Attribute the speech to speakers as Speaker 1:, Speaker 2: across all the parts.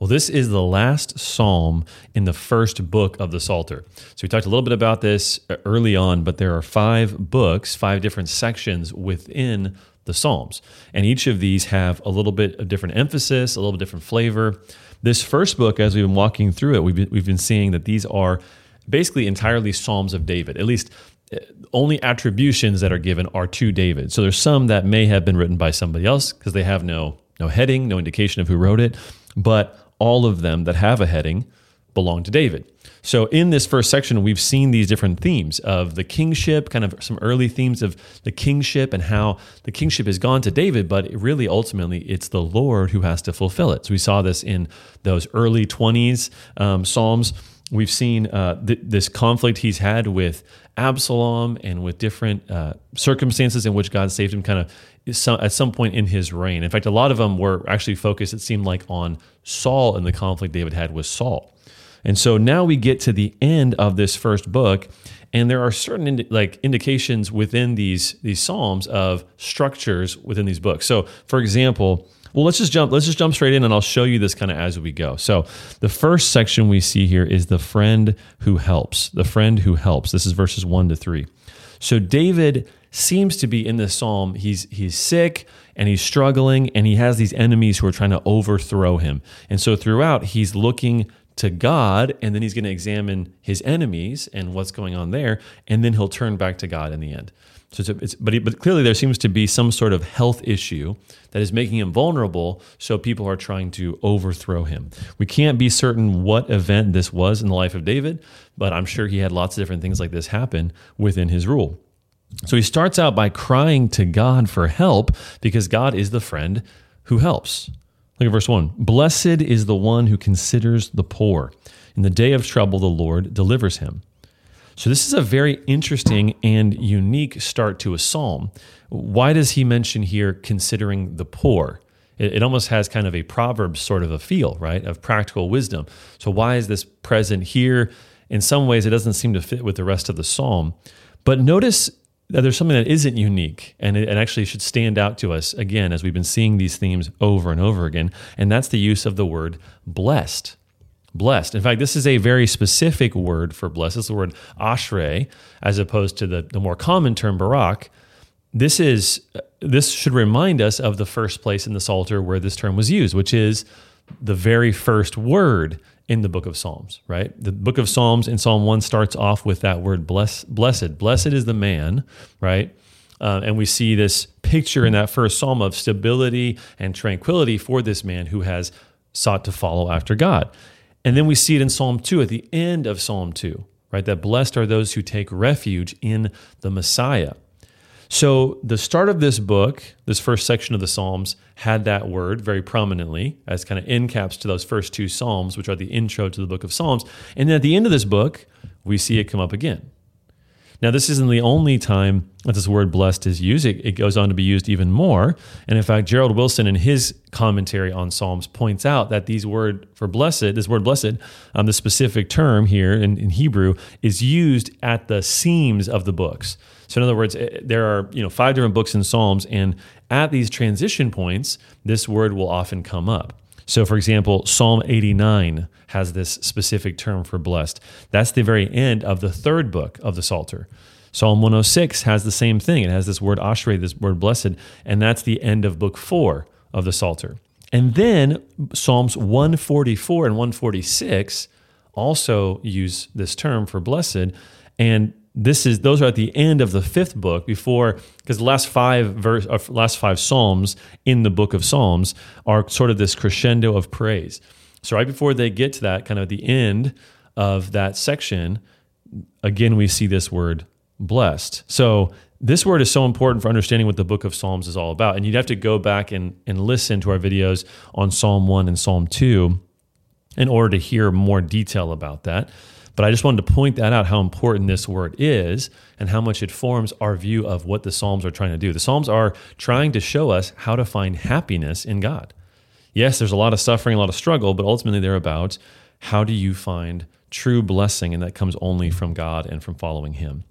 Speaker 1: Well, this is the last psalm in the first book of the Psalter. So we talked a little bit about this early on, but there are five books, five different sections within the Psalms. And each of these have a little bit of different emphasis, a little bit different flavor. This first book, as we've been walking through it, we've been, we've been seeing that these are basically entirely Psalms of David, at least uh, only attributions that are given are to David. So there's some that may have been written by somebody else because they have no no heading, no indication of who wrote it, but all of them that have a heading belong to David. So in this first section, we've seen these different themes of the kingship, kind of some early themes of the kingship and how the kingship has gone to David, but really ultimately it's the Lord who has to fulfill it. So we saw this in those early 20s um, Psalms. We've seen uh, th- this conflict he's had with Absalom and with different uh, circumstances in which God saved him kind of at some point in his reign. In fact, a lot of them were actually focused, it seemed like, on Saul and the conflict David had with Saul. And so now we get to the end of this first book, and there are certain indi- like indications within these these psalms of structures within these books. So, for example, well, let's just jump. Let's just jump straight in, and I'll show you this kind of as we go. So, the first section we see here is the friend who helps. The friend who helps. This is verses one to three. So, David seems to be in this psalm. He's he's sick and he's struggling, and he has these enemies who are trying to overthrow him. And so, throughout, he's looking to God, and then he's going to examine his enemies and what's going on there, and then he'll turn back to God in the end. So it's, it's, but, he, but clearly there seems to be some sort of health issue that is making him vulnerable. So people are trying to overthrow him. We can't be certain what event this was in the life of David, but I'm sure he had lots of different things like this happen within his rule. So he starts out by crying to God for help because God is the friend who helps. Look at verse 1. Blessed is the one who considers the poor. In the day of trouble, the Lord delivers him. So, this is a very interesting and unique start to a psalm. Why does he mention here considering the poor? It, it, almost has kind of a proverb sort of a feel, right, of practical wisdom. So, why is this present here? In some ways, it doesn't seem to fit with the rest of the psalm. But notice that there's something that isn't unique and it actually should stand out to us again as we've been seeing these themes over and over again, and that's the use of the word blessed blessed. In fact, this is a very specific word for blessed. It's the word ashrei, as opposed to the, the more common term barak. This is this should remind us of the first place in the Psalter where this term was used, which is the very first word in the book of Psalms, right? The book of Psalms in Psalm 1 starts off with that word bless, blessed. Blessed is the man, right? Uh, and we see this picture in that first psalm of stability and tranquility for this man who has sought to follow after God. And then we see it in Psalm 2 at the end of Psalm 2, right? That blessed are those who take refuge in the Messiah. So the start of this book, this first section of the Psalms, had that word very prominently as kind of end caps to those first two Psalms, which are the intro to the book of Psalms. And then at the end of this book, we see it come up again. Now, this isn't the only time that this word blessed is used. It, it, goes on to be used even more. And in fact, Gerald Wilson, in his commentary on Psalms, points out that these word for blessed, this word blessed, um, the specific term here in, in Hebrew, is used at the seams of the books. So, in other words, eh, there are you know five different books in Psalms, and at these transition points, this word will often come up. So, for example, Psalm 89 has this specific term for blessed. That's the very end of the third book of the Psalter. Psalm 106 has the same thing. It has this word ashrei, this word blessed, and that's the end of book four of the Psalter. And then Psalms 144 and 146 also use this term for blessed. And this is those are at the end of the fifth book before because the last five verse uh, last five psalms in the book of psalms are sort of this crescendo of praise. So right before they get to that kind of the end of that section again we see this word blessed. So this word is so important for understanding what the book of psalms is all about. And you'd have to go back and, and listen to our videos on psalm 1 and psalm 2 in order to hear more detail about that but I just wanted to point that out how important this word is and how much it forms our view of what the Psalms are trying to do. The Psalms are trying to show us how to find happiness in God. Yes, there's a lot of suffering, a lot of struggle, but ultimately they're about how do you find true blessing, and that comes only from God and from following Him.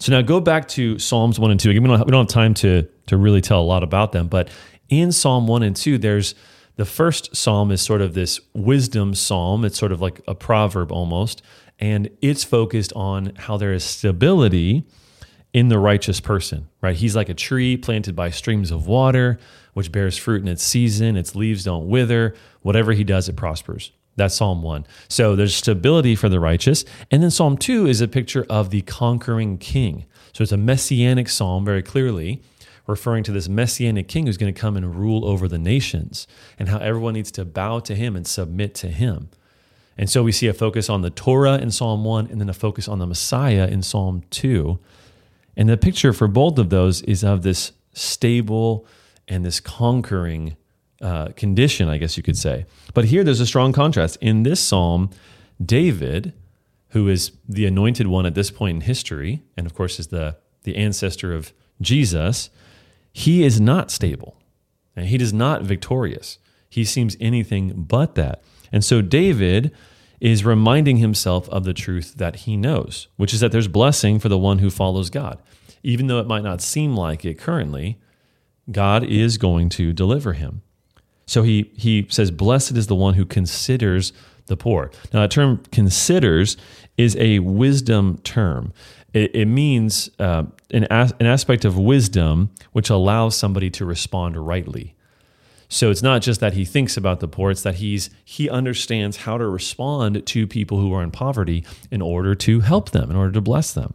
Speaker 1: So now go back to Psalms 1 and 2. Again, we don't have time to, to really tell a lot about them, but in Psalm 1 and 2, there's The first psalm is sort of this wisdom psalm. It's sort of like a proverb almost, and it's focused on how there is stability in the righteous person, right? He's like a tree planted by streams of water, which bears fruit in its season. Its leaves don't wither. Whatever he does, it prospers. That's Psalm 1. So there's stability for the righteous. And then Psalm 2 is a picture of the conquering king. So it's a messianic psalm, very clearly, referring to this messianic king who's going to come and rule over the nations and how everyone needs to bow to him and submit to him. And so we see a focus on the Torah in Psalm 1 and then a focus on the Messiah in Psalm 2. And the picture for both of those is of this stable and this conquering uh, condition, I guess you could say. But here there's a strong contrast. In this psalm, David, who is the anointed one at this point in history, and of course is the, the ancestor of Jesus, he is not stable and he is not victorious. He seems anything but that. And so David is reminding himself of the truth that he knows, which is that there's blessing for the one who follows God. Even though it might not seem like it currently, God is going to deliver him. So he, he says, Blessed is the one who considers the poor. Now, that term considers is a wisdom term. It, it means uh, an, as, an aspect of wisdom which allows somebody to respond rightly. So it's not just that he thinks about the poor, it's that he's he understands how to respond to people who are in poverty in order to help them, in order to bless them.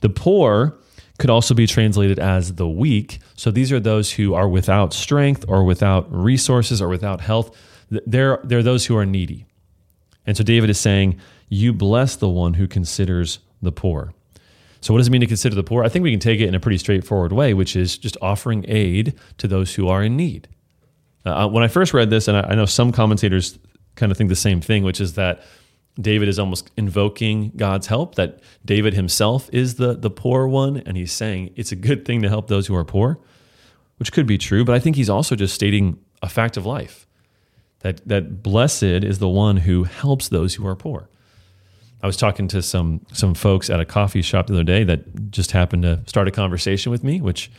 Speaker 1: The poor could also be translated as the weak. So these are those who are without strength or without resources or without health. They're, they're those who are needy. And so David is saying, You bless the one who considers the poor. So, what does it mean to consider the poor? I think we can take it in a pretty straightforward way, which is just offering aid to those who are in need. Uh, when I first read this, and I, I know some commentators kind of think the same thing, which is that David is almost invoking God's help, that David himself is the, the poor one, and he's saying it's a good thing to help those who are poor, which could be true, but I think he's also just stating a fact of life that, that blessed is the one who helps those who are poor. I was talking to some some folks at a coffee shop the other day that just happened to start a conversation with me, which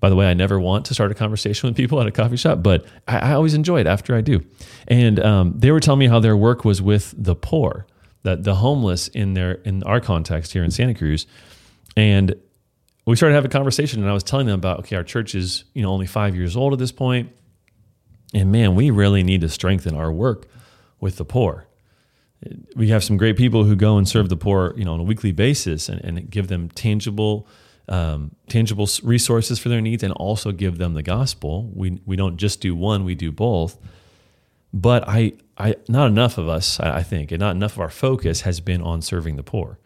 Speaker 1: by the way, I never want to start a conversation with people at a coffee shop, but I, I always enjoy it after I do. And um, they were telling me how their work was with the poor, that the homeless in their in our context here in Santa Cruz, and we started having a conversation. And I was telling them about okay, our church is you know only five years old at this point, and man, we really need to strengthen our work with the poor. We have some great people who go and serve the poor, you know, on a weekly basis and, and give them tangible um, tangible resources for their needs and also give them the gospel. We, we don't just do one, we do both. But I, I, not enough of us, I think, and not enough of our focus has been on serving the poor.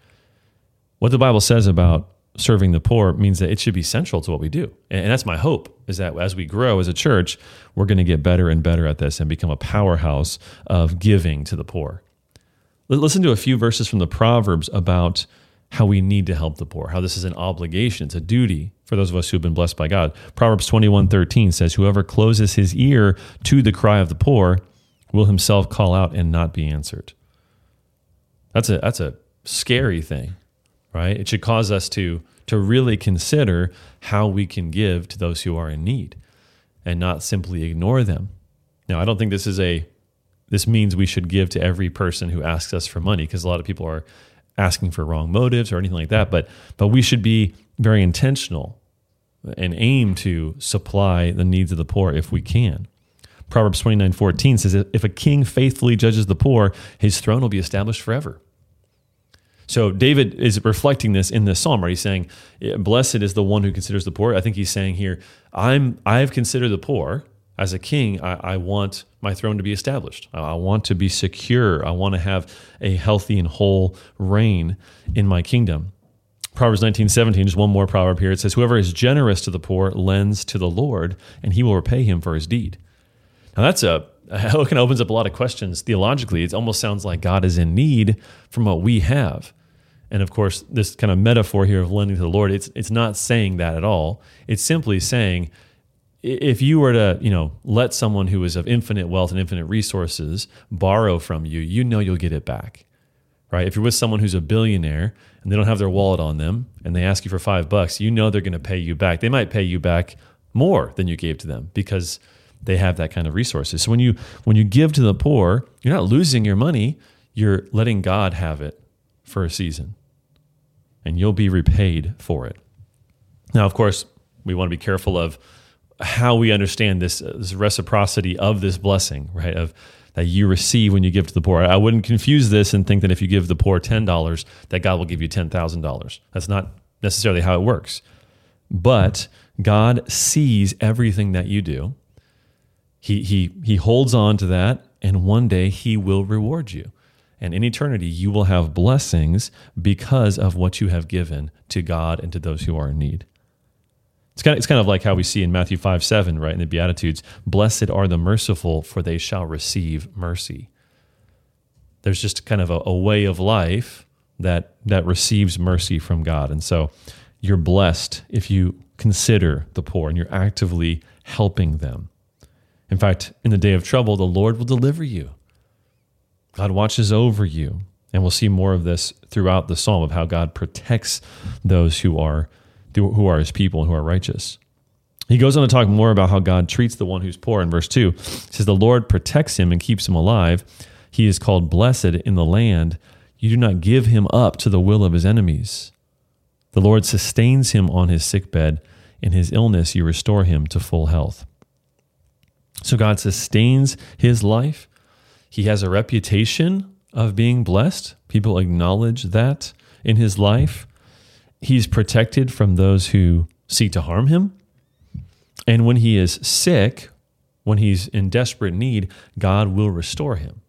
Speaker 1: What the Bible says about serving the poor means that it should be central to what we do. And that's my hope is that as we grow as a church, we're going to get better and better at this and become a powerhouse of giving to the poor. Listen to a few verses from the Proverbs about how we need to help the poor, how this is an obligation, it's a duty for those of us who have been blessed by God. Proverbs 21:13 says, Whoever closes his ear to the cry of the poor will himself call out and not be answered. That's a that's a scary thing, right? It should cause us to to really consider how we can give to those who are in need and not simply ignore them. Now, I don't think this is a this means we should give to every person who asks us for money because a lot of people are asking for wrong motives or anything like that. But but we should be very intentional and aim to supply the needs of the poor if we can. Proverbs 29 14 says, If a king faithfully judges the poor, his throne will be established forever. So David is reflecting this in this psalm, right? He's saying, Blessed is the one who considers the poor. I think he's saying here, I'm I've considered the poor, as a king, I, I, want my throne to be established. I, want to be secure. I want to have a healthy and whole reign in my kingdom. Proverbs 19, 17, just one more proverb here. It says, Whoever is generous to the poor lends to the Lord, and he will repay him for his deed. Now, that's a, it kind of opens up a lot of questions theologically. It almost sounds like God is in need from what we have. And of course, this kind of metaphor here of lending to the Lord, it's, it's not saying that at all. It's simply saying, if you were to, you know, let someone who is of infinite wealth and infinite resources borrow from you, you know you'll get it back. Right? If you're with someone who's a billionaire and they don't have their wallet on them and they ask you for 5 bucks, you know they're going to pay you back. They might pay you back more than you gave to them because they have that kind of resources. So when you when you give to the poor, you're not losing your money, you're letting God have it for a season. And you'll be repaid for it. Now, of course, we want to be careful of how we understand this, uh, this reciprocity of this blessing, right? Of that you receive when you give to the poor. I wouldn't confuse this and think that if you give the poor $10, that God will give you $10,000. That's not necessarily how it works. But God sees everything that you do. He, he, he holds on to that, and one day He will reward you. And in eternity, you will have blessings because of what you have given to God and to those who are in need. It's kind, of, it's kind of like how we see in Matthew 5 7, right, in the Beatitudes Blessed are the merciful, for they shall receive mercy. There's just kind of a, a way of life that, that receives mercy from God. And so you're blessed if you consider the poor and you're actively helping them. In fact, in the day of trouble, the Lord will deliver you. God watches over you. And we'll see more of this throughout the psalm of how God protects those who are who are his people and who are righteous. He goes on to talk more about how God treats the one who's poor in verse 2. He says, The Lord protects him and keeps him alive. He is called blessed in the land. You do not give him up to the will of his enemies. The Lord sustains him on his sickbed. In his illness, you restore him to full health. So God sustains his life. He has a reputation of being blessed. People acknowledge that in his life he's protected from those who seek to harm him. And when he is sick, when he's in desperate need, God will restore him.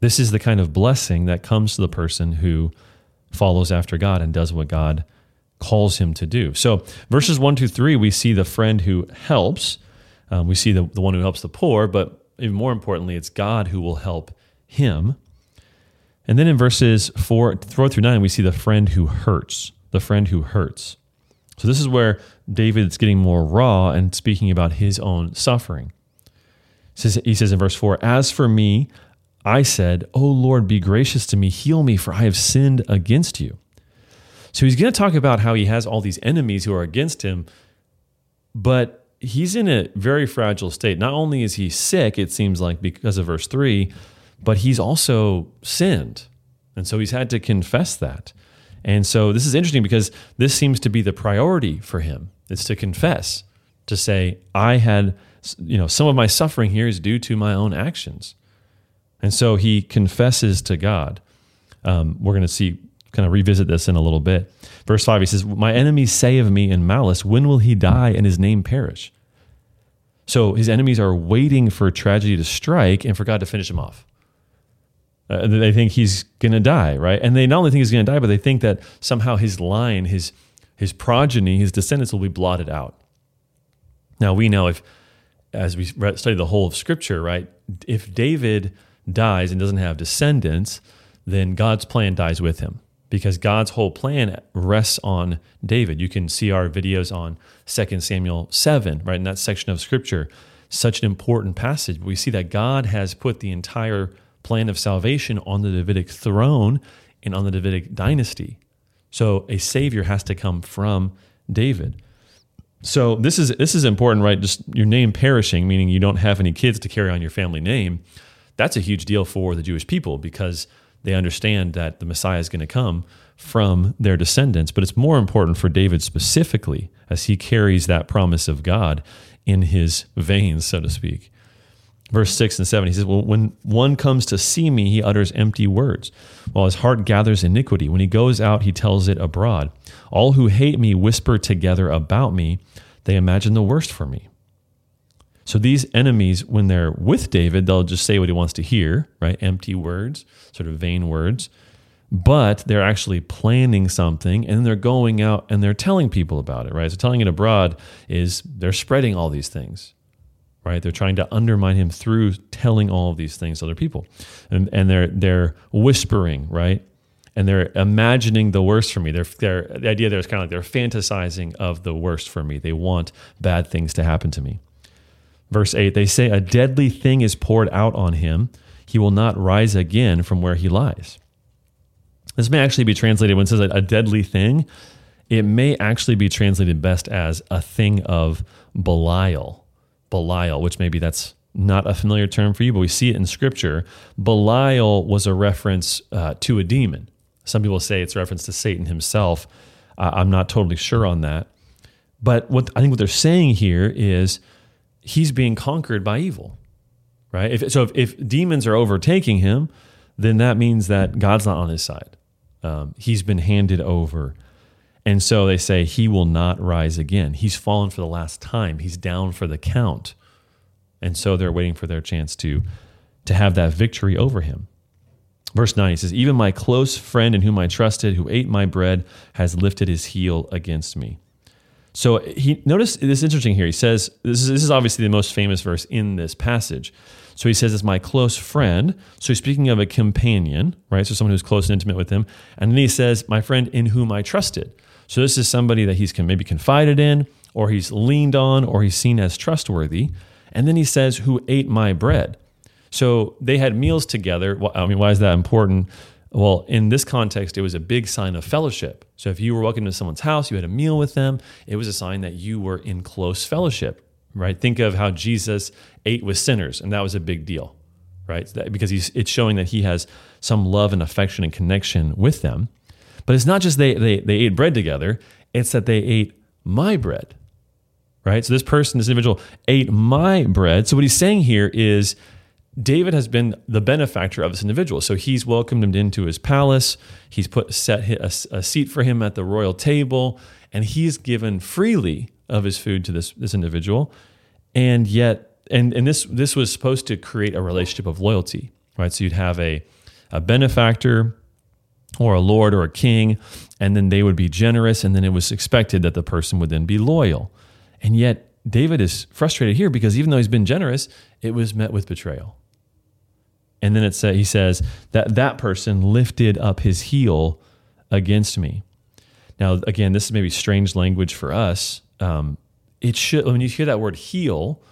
Speaker 1: This is the kind of blessing that comes to the person who follows after God and does what God calls him to do. So, verses 1 to 3, we see the friend who helps. Um, we see the, the one who helps the poor, but even more importantly, it's God who will help him. And then in verses four, four through nine, we see the friend who hurts, the friend who hurts. So this is where David's getting more raw and speaking about his own suffering. He says, in verse four, As for me, I said, O Lord, be gracious to me, heal me, for I have sinned against you. So he's going to talk about how he has all these enemies who are against him, but he's in a very fragile state. Not only is he sick, it seems like because of verse 3, but he's also sinned. And so he's had to confess that. And so this is interesting because this seems to be the priority for him. It's to confess, to say, I had, you know, some of my suffering here is due to my own actions. And so he confesses to God. Um, we're going to see, kind of revisit this in a little bit. Verse 5, he says, My enemies say of me in malice, when will he die and his name perish? So his enemies are waiting for tragedy to strike and for God to finish him off. Uh, they think he's going to die, right? And they not only think he's going to die, but they think that somehow his line, his his progeny, his descendants will be blotted out. Now we know if, as we study the whole of Scripture, right, if David dies and doesn't have descendants, then God's plan dies with him because God's whole plan rests on David. You can see our videos on 2 Samuel 7, right, in that section of Scripture. Such an important passage. We see that God has put the entire plan of salvation on the Davidic throne and on the Davidic dynasty. So a savior has to come from David. So this is this is important, right? Just your name perishing, meaning you don't have any kids to carry on your family name. That's a huge deal for the Jewish people because they understand that the Messiah is going to come from their descendants. But it's more important for David specifically as he carries that promise of God in his veins, so to speak verse 6 and 7 he says well when one comes to see me he utters empty words while his heart gathers iniquity. When he goes out he tells it abroad. All who hate me whisper together about me. They imagine the worst for me. So these enemies when they're with david they'll just say what he wants to hear right? Empty words sort of vain words. But they're actually planning something and they're going out and they're telling people about it right? So telling it abroad is they're spreading all these things right? They're trying to undermine him through telling all of these things to other people. And, and they're, they're whispering, right? And they're imagining the worst for me. They're, they're, the idea there is kind of like they're fantasizing of the worst for me. They want bad things to happen to me. Verse 8, they say, A deadly thing is poured out on him. He will not rise again from where he lies. This may actually be translated when it says a deadly thing, it may actually be translated best as a thing of Belial Belial, which maybe that's not a familiar term for you, but we see it in scripture. Belial was a reference uh, to a demon. Some people say it's a reference to Satan himself. Uh, I'm not totally sure on that. But what I think what they're saying here is he's being conquered by evil, right? If, so if, if demons are overtaking him, then that means that God's not on his side. Um, he's been handed over. And so they say he will not rise again. He's fallen for the last time. He's down for the count. And so they're waiting for their chance to, to have that victory over him. Verse 9, he says, Even my close friend in whom I trusted, who ate my bread, has lifted his heel against me. So he notice this is interesting here. He says, this is, this is obviously the most famous verse in this passage. So he says, it's my close friend. So he's speaking of a companion, right? So someone who's close and intimate with him. And then he says, my friend in whom I trusted. So this is somebody that he's maybe confided in, or he's leaned on, or he's seen as trustworthy. And then he says, who ate my bread. So they had meals together. Well, I mean, why is that important? Well, in this context, it was a big sign of fellowship. So if you were welcome to someone's house, you had a meal with them, it was a sign that you were in close fellowship, right? Think of how Jesus ate with sinners, and that was a big deal, right? Because it's showing that he has some love and affection and connection with them. But it's not just they, they, they ate bread together, it's that they ate my bread, right? So this person, this individual, ate my bread. So what he's saying here is, David has been the benefactor of this individual. So he's welcomed him into his palace. He's put set a, a, seat for him at the royal table, and he's given freely of his food to this this individual. And yet, and and this this was supposed to create a relationship of loyalty, right? So you'd have a a benefactor or a lord or a king, and then they would be generous, and then it was expected that the person would then be loyal. And yet, David is frustrated here because even though he's been generous, it was met with betrayal. And then it say, he says that that person lifted up his heel against me. Now, again, this is maybe strange language for us. Um, it should when you hear that word heel.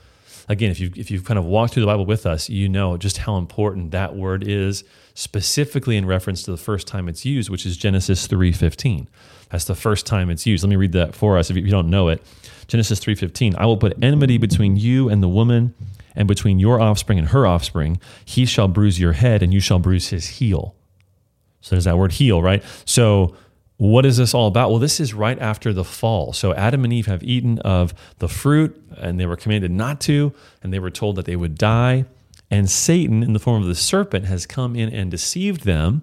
Speaker 1: Again, if you if you've kind of walked through the Bible with us, you know just how important that word is, specifically in reference to the first time it's used, which is Genesis three fifteen. That's the first time it's used. Let me read that for us if you don't know it. Genesis three fifteen. I will put enmity between you and the woman and between your offspring and her offspring, he shall bruise your head and you shall bruise his heel. So there's that word heel, right? So what is this all about? Well, this is right after the fall. So Adam and Eve have eaten of the fruit and they were commanded not to, and they were told that they would die. And Satan, in the form of the serpent, has come in and deceived them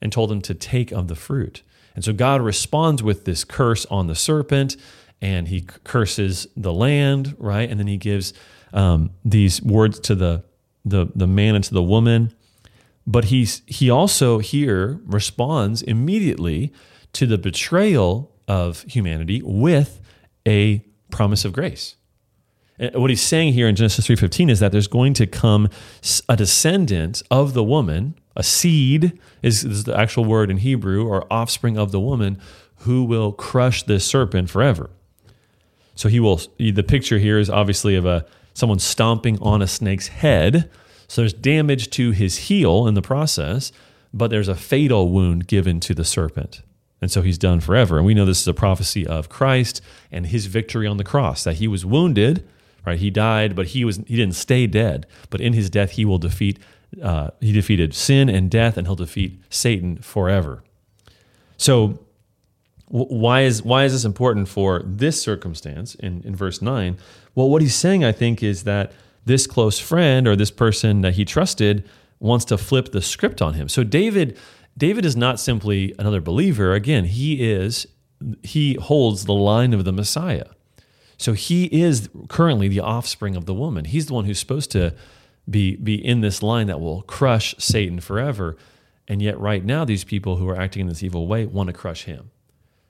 Speaker 1: and told them to take of the fruit. And so God responds with this curse on the serpent and he curses the land, right? And then he gives um, these words to the, the, the man and to the woman. But he's, he also here responds immediately to the betrayal of humanity with a promise of grace. And what he's saying here in Genesis 3:15 is that there's going to come a descendant of the woman, a seed is, is the actual word in Hebrew, or offspring of the woman, who will crush this serpent forever. So he will. The picture here is obviously of a someone stomping on a snake's head. So there's damage to his heel in the process, but there's a fatal wound given to the serpent. And so he's done forever. And we know this is a prophecy of Christ and his victory on the cross, that he was wounded, right? He died, but he was he didn't stay dead. But in his death, he will defeat uh, he defeated sin and death, and he'll defeat Satan forever. So why is why is this important for this circumstance in, in verse 9 well what he's saying i think is that this close friend or this person that he trusted wants to flip the script on him. So david david is not simply another believer. Again he is he holds the line of the messiah. So he is currently the offspring of the woman. He's the one who's supposed to be be in this line that will crush satan forever. And yet right now these people who are acting in this evil way want to crush him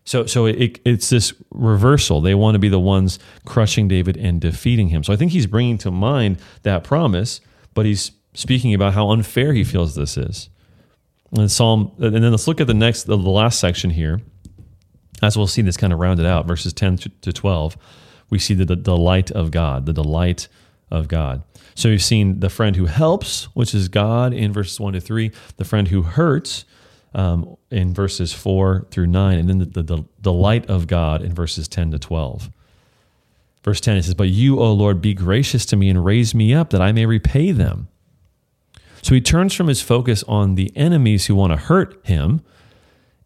Speaker 1: so, so it, it's this reversal. They want to be the ones crushing David and defeating him. So I think he's bringing to mind that promise, but he's speaking about how unfair he feels this is. And Psalm, and then let's look at the next, the last section here. As we'll see this kind of rounded out, verses 10 to 12, we see the, the delight of God, the delight of God. So we've seen the friend who helps, which is God in verses 1 to 3, the friend who hurts, um, in verses 4 through 9, and then the, the, the delight of God in verses 10 to 12. Verse 10 it says, But you, O Lord, be gracious to me and raise me up that I may repay them. So he turns from his focus on the enemies who want to hurt him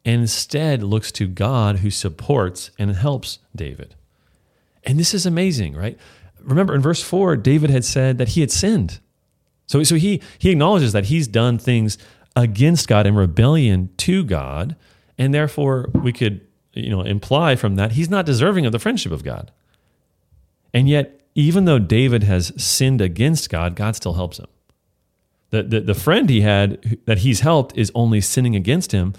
Speaker 1: and instead looks to God who supports and helps David. And this is amazing, right? Remember in verse 4, David had said that he had sinned. So, so he, he acknowledges that he's done things against God in rebellion to God, and therefore we could you know imply from that he's not deserving of the friendship of God. And yet, even though David has sinned against God, God still helps him. The, the, the friend he had that he's helped is only sinning against him,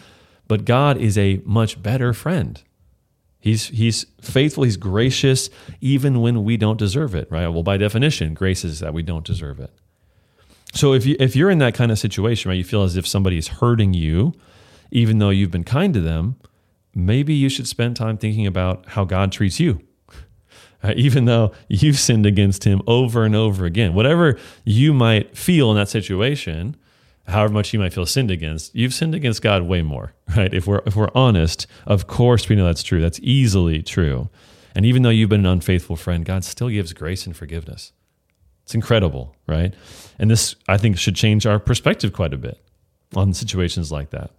Speaker 1: but God is a much better friend. He's, he's faithful, he's gracious, even when we don't deserve it, right? Well, by definition, grace is that we don't deserve it. So if you if you're in that kind of situation, right, you feel as if somebody is hurting you, even though you've been kind to them, maybe you should spend time thinking about how God treats you. Uh, even though you've sinned against him over and over again, whatever you might feel in that situation, however much you might feel sinned against, you've sinned against God way more, right? If we're if we're honest, of course we know that's true. That's easily true. And even though you've been an unfaithful friend, God still gives grace and forgiveness. It's incredible, right? And this, I think, should change our perspective quite a bit on situations like that.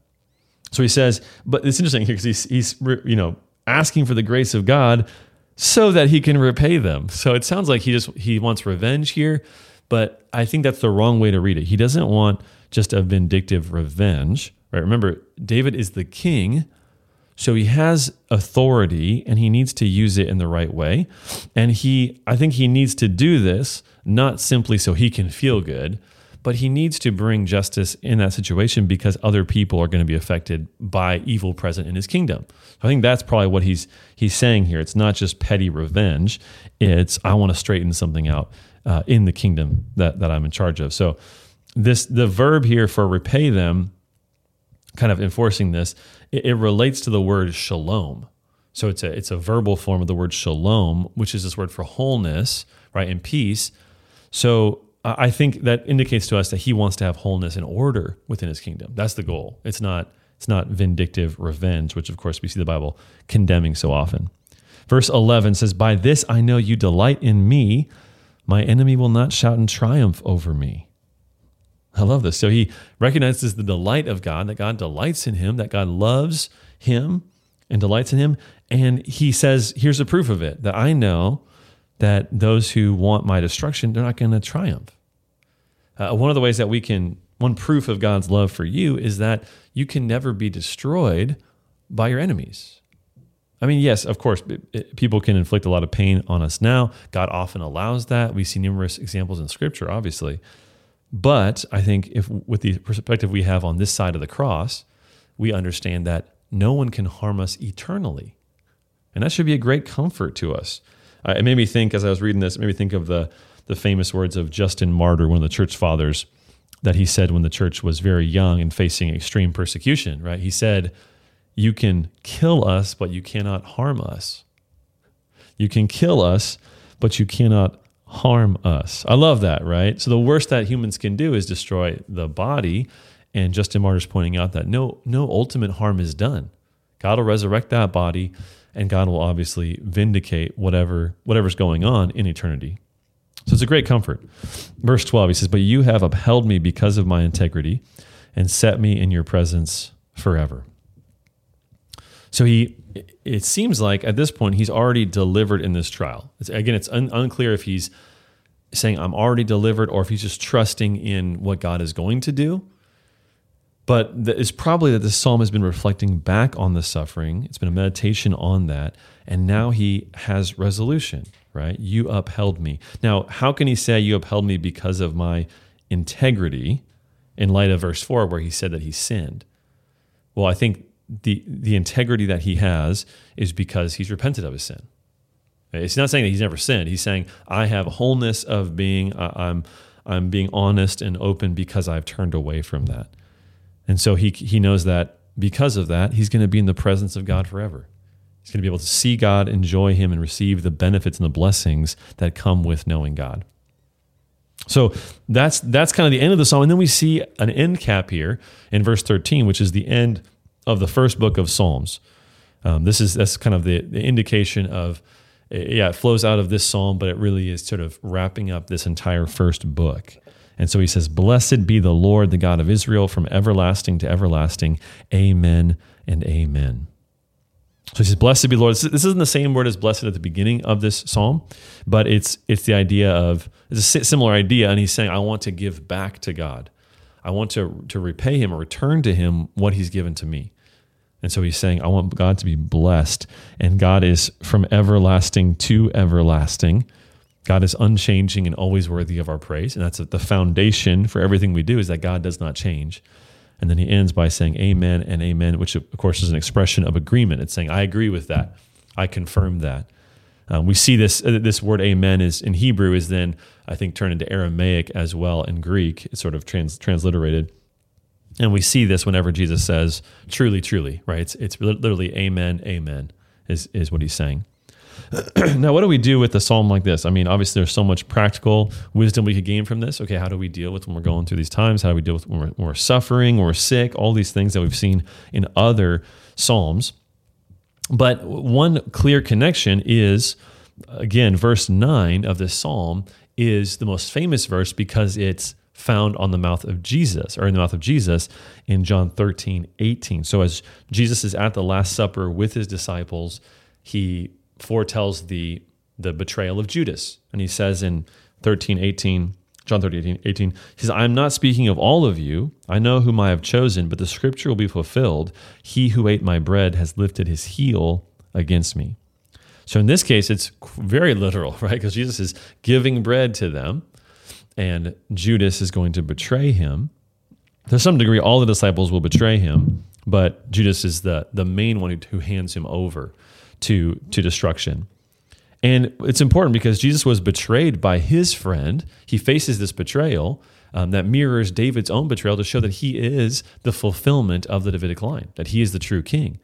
Speaker 1: So he says, but it's interesting here because he's, he's, you know, asking for the grace of God so that he can repay them. So it sounds like he just he wants revenge here, but I think that's the wrong way to read it. He doesn't want just a vindictive revenge, right? Remember, David is the king so he has authority and he needs to use it in the right way. And he, I think he needs to do this not simply so he can feel good, but he needs to bring justice in that situation because other people are going to be affected by evil present in his kingdom. So I think that's probably what he's he's saying here. It's not just petty revenge. It's I want to straighten something out uh, in the kingdom that that I'm in charge of. So this the verb here for repay them kind of enforcing this it, it relates to the word shalom. So it's a it's a verbal form of the word shalom, which is this word for wholeness, right, and peace. So I think that indicates to us that he wants to have wholeness and order within his kingdom. That's the goal. It's not it's not vindictive revenge, which of course we see the Bible condemning so often. Verse 11 says, "By this I know you delight in me; my enemy will not shout in triumph over me." I love this. So he recognizes the delight of God, that God delights in him, that God loves him and delights in him. And he says, Here's a proof of it that I know that those who want my destruction, they're not going to triumph. Uh, one of the ways that we can, one proof of God's love for you is that you can never be destroyed by your enemies. I mean, yes, of course, people can inflict a lot of pain on us now. God often allows that. We see numerous examples in Scripture, obviously. But I think if with the perspective we have on this side of the cross, we understand that no one can harm us eternally. And that should be a great comfort to us. Uh, it made me think, as I was reading this, it made me think of the, the famous words of Justin Martyr, one of the church fathers, that he said when the church was very young and facing extreme persecution, right? He said, You can kill us, but you cannot harm us. You can kill us, but you cannot harm us. I love that, right? So the worst that humans can do is destroy the body. And Justin Martyr's pointing out that no, no ultimate harm is done. God will resurrect that body, and God will obviously vindicate whatever whatever's going on in eternity. So it's a great comfort. Verse 12, he says, But you have upheld me because of my integrity and set me in your presence forever. So he it seems like at this point he's already delivered in this trial. It's, again, it's un, unclear if he's saying I'm already delivered or if he's just trusting in what God is going to do. But it's probably that this psalm has been reflecting back on the suffering. It's been a meditation on that. And now he has resolution, right? You upheld me. Now, how can he say you upheld me because of my integrity in light of verse 4 where he said that he sinned? Well, I think the the integrity that he has is because he's repented of his sin. It's not saying that he's never sinned. He's saying I have wholeness of being I'm I'm being honest and open because I've turned away from that. And so he he knows that because of that, he's going to be in the presence of God forever. He's going to be able to see God, enjoy him and receive the benefits and the blessings that come with knowing God. So that's that's kind of the end of the psalm and then we see an end cap here in verse 13 which is the end of the first book of Psalms. Um, this is that's kind of the, the indication of yeah, it flows out of this psalm, but it really is sort of wrapping up this entire first book. And so he says, Blessed be the Lord, the God of Israel, from everlasting to everlasting. Amen and amen. So he says, "Blessed be the Lord." This isn't the same word as "blessed" at the beginning of this psalm, but it's it's the idea of it's a similar idea, and he's saying, "I want to give back to God. I want to to repay Him or return to Him what He's given to me." And so he's saying, "I want God to be blessed, and God is from everlasting to everlasting." God is unchanging and always worthy of our praise. And that's the foundation for everything we do is that God does not change. And then he ends by saying amen and amen, which of course is an expression of agreement. It's saying, I agree with that. I confirm that. Um, we see this uh, this word amen is in Hebrew is then I think turned into Aramaic as well in Greek. It's sort of trans, transliterated. And we see this whenever Jesus says truly, truly, right? It's, it's literally amen, amen is, is what he's saying. now, what do we do with a psalm like this? I mean, obviously, there's so much practical wisdom we could gain from this. Okay, how do we deal with when we're going through these times? How do we deal with when we're, when we're suffering, when we're sick? All these things that we've seen in other psalms. But one clear connection is, again, verse 9 of this psalm is the most famous verse because it's found on the mouth of Jesus or in the mouth of Jesus in John 13, 18. So as Jesus is at the Last Supper with his disciples, he foretells the the betrayal of Judas. And he says in 13, 18, John 13, 18, 18, he says, I am not speaking of all of you. I know whom I have chosen, but the scripture will be fulfilled. He who ate my bread has lifted his heel against me. So in this case, it's very literal, right? Because Jesus is giving bread to them, and Judas is going to betray him. To some degree, all the disciples will betray him, but Judas is the, the main one who, who hands him over to, to destruction. And it's important because Jesus was betrayed by his friend. He faces this betrayal um, that mirrors David's own betrayal to show that he is the fulfillment of the Davidic line, that he is the true king.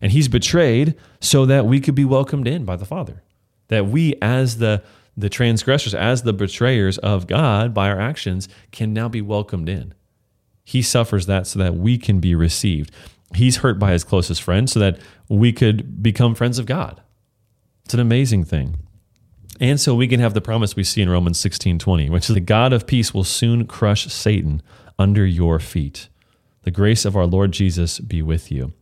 Speaker 1: And he's betrayed so that we could be welcomed in by the Father, that we, as the, the transgressors, as the betrayers of God by our actions, can now be welcomed in. He suffers that so that we can be received he's hurt by his closest friend so that we could become friends of God. It's an amazing thing. And so we can have the promise we see in Romans 16 20, which is the God of peace will soon crush Satan under your feet. The grace of our Lord Jesus be with you.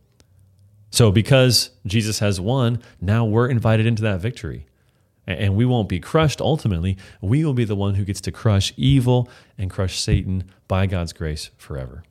Speaker 1: So, because Jesus has won, now we're invited into that victory. And we won't be crushed ultimately. We will be the one who gets to crush evil and crush Satan by God's grace forever.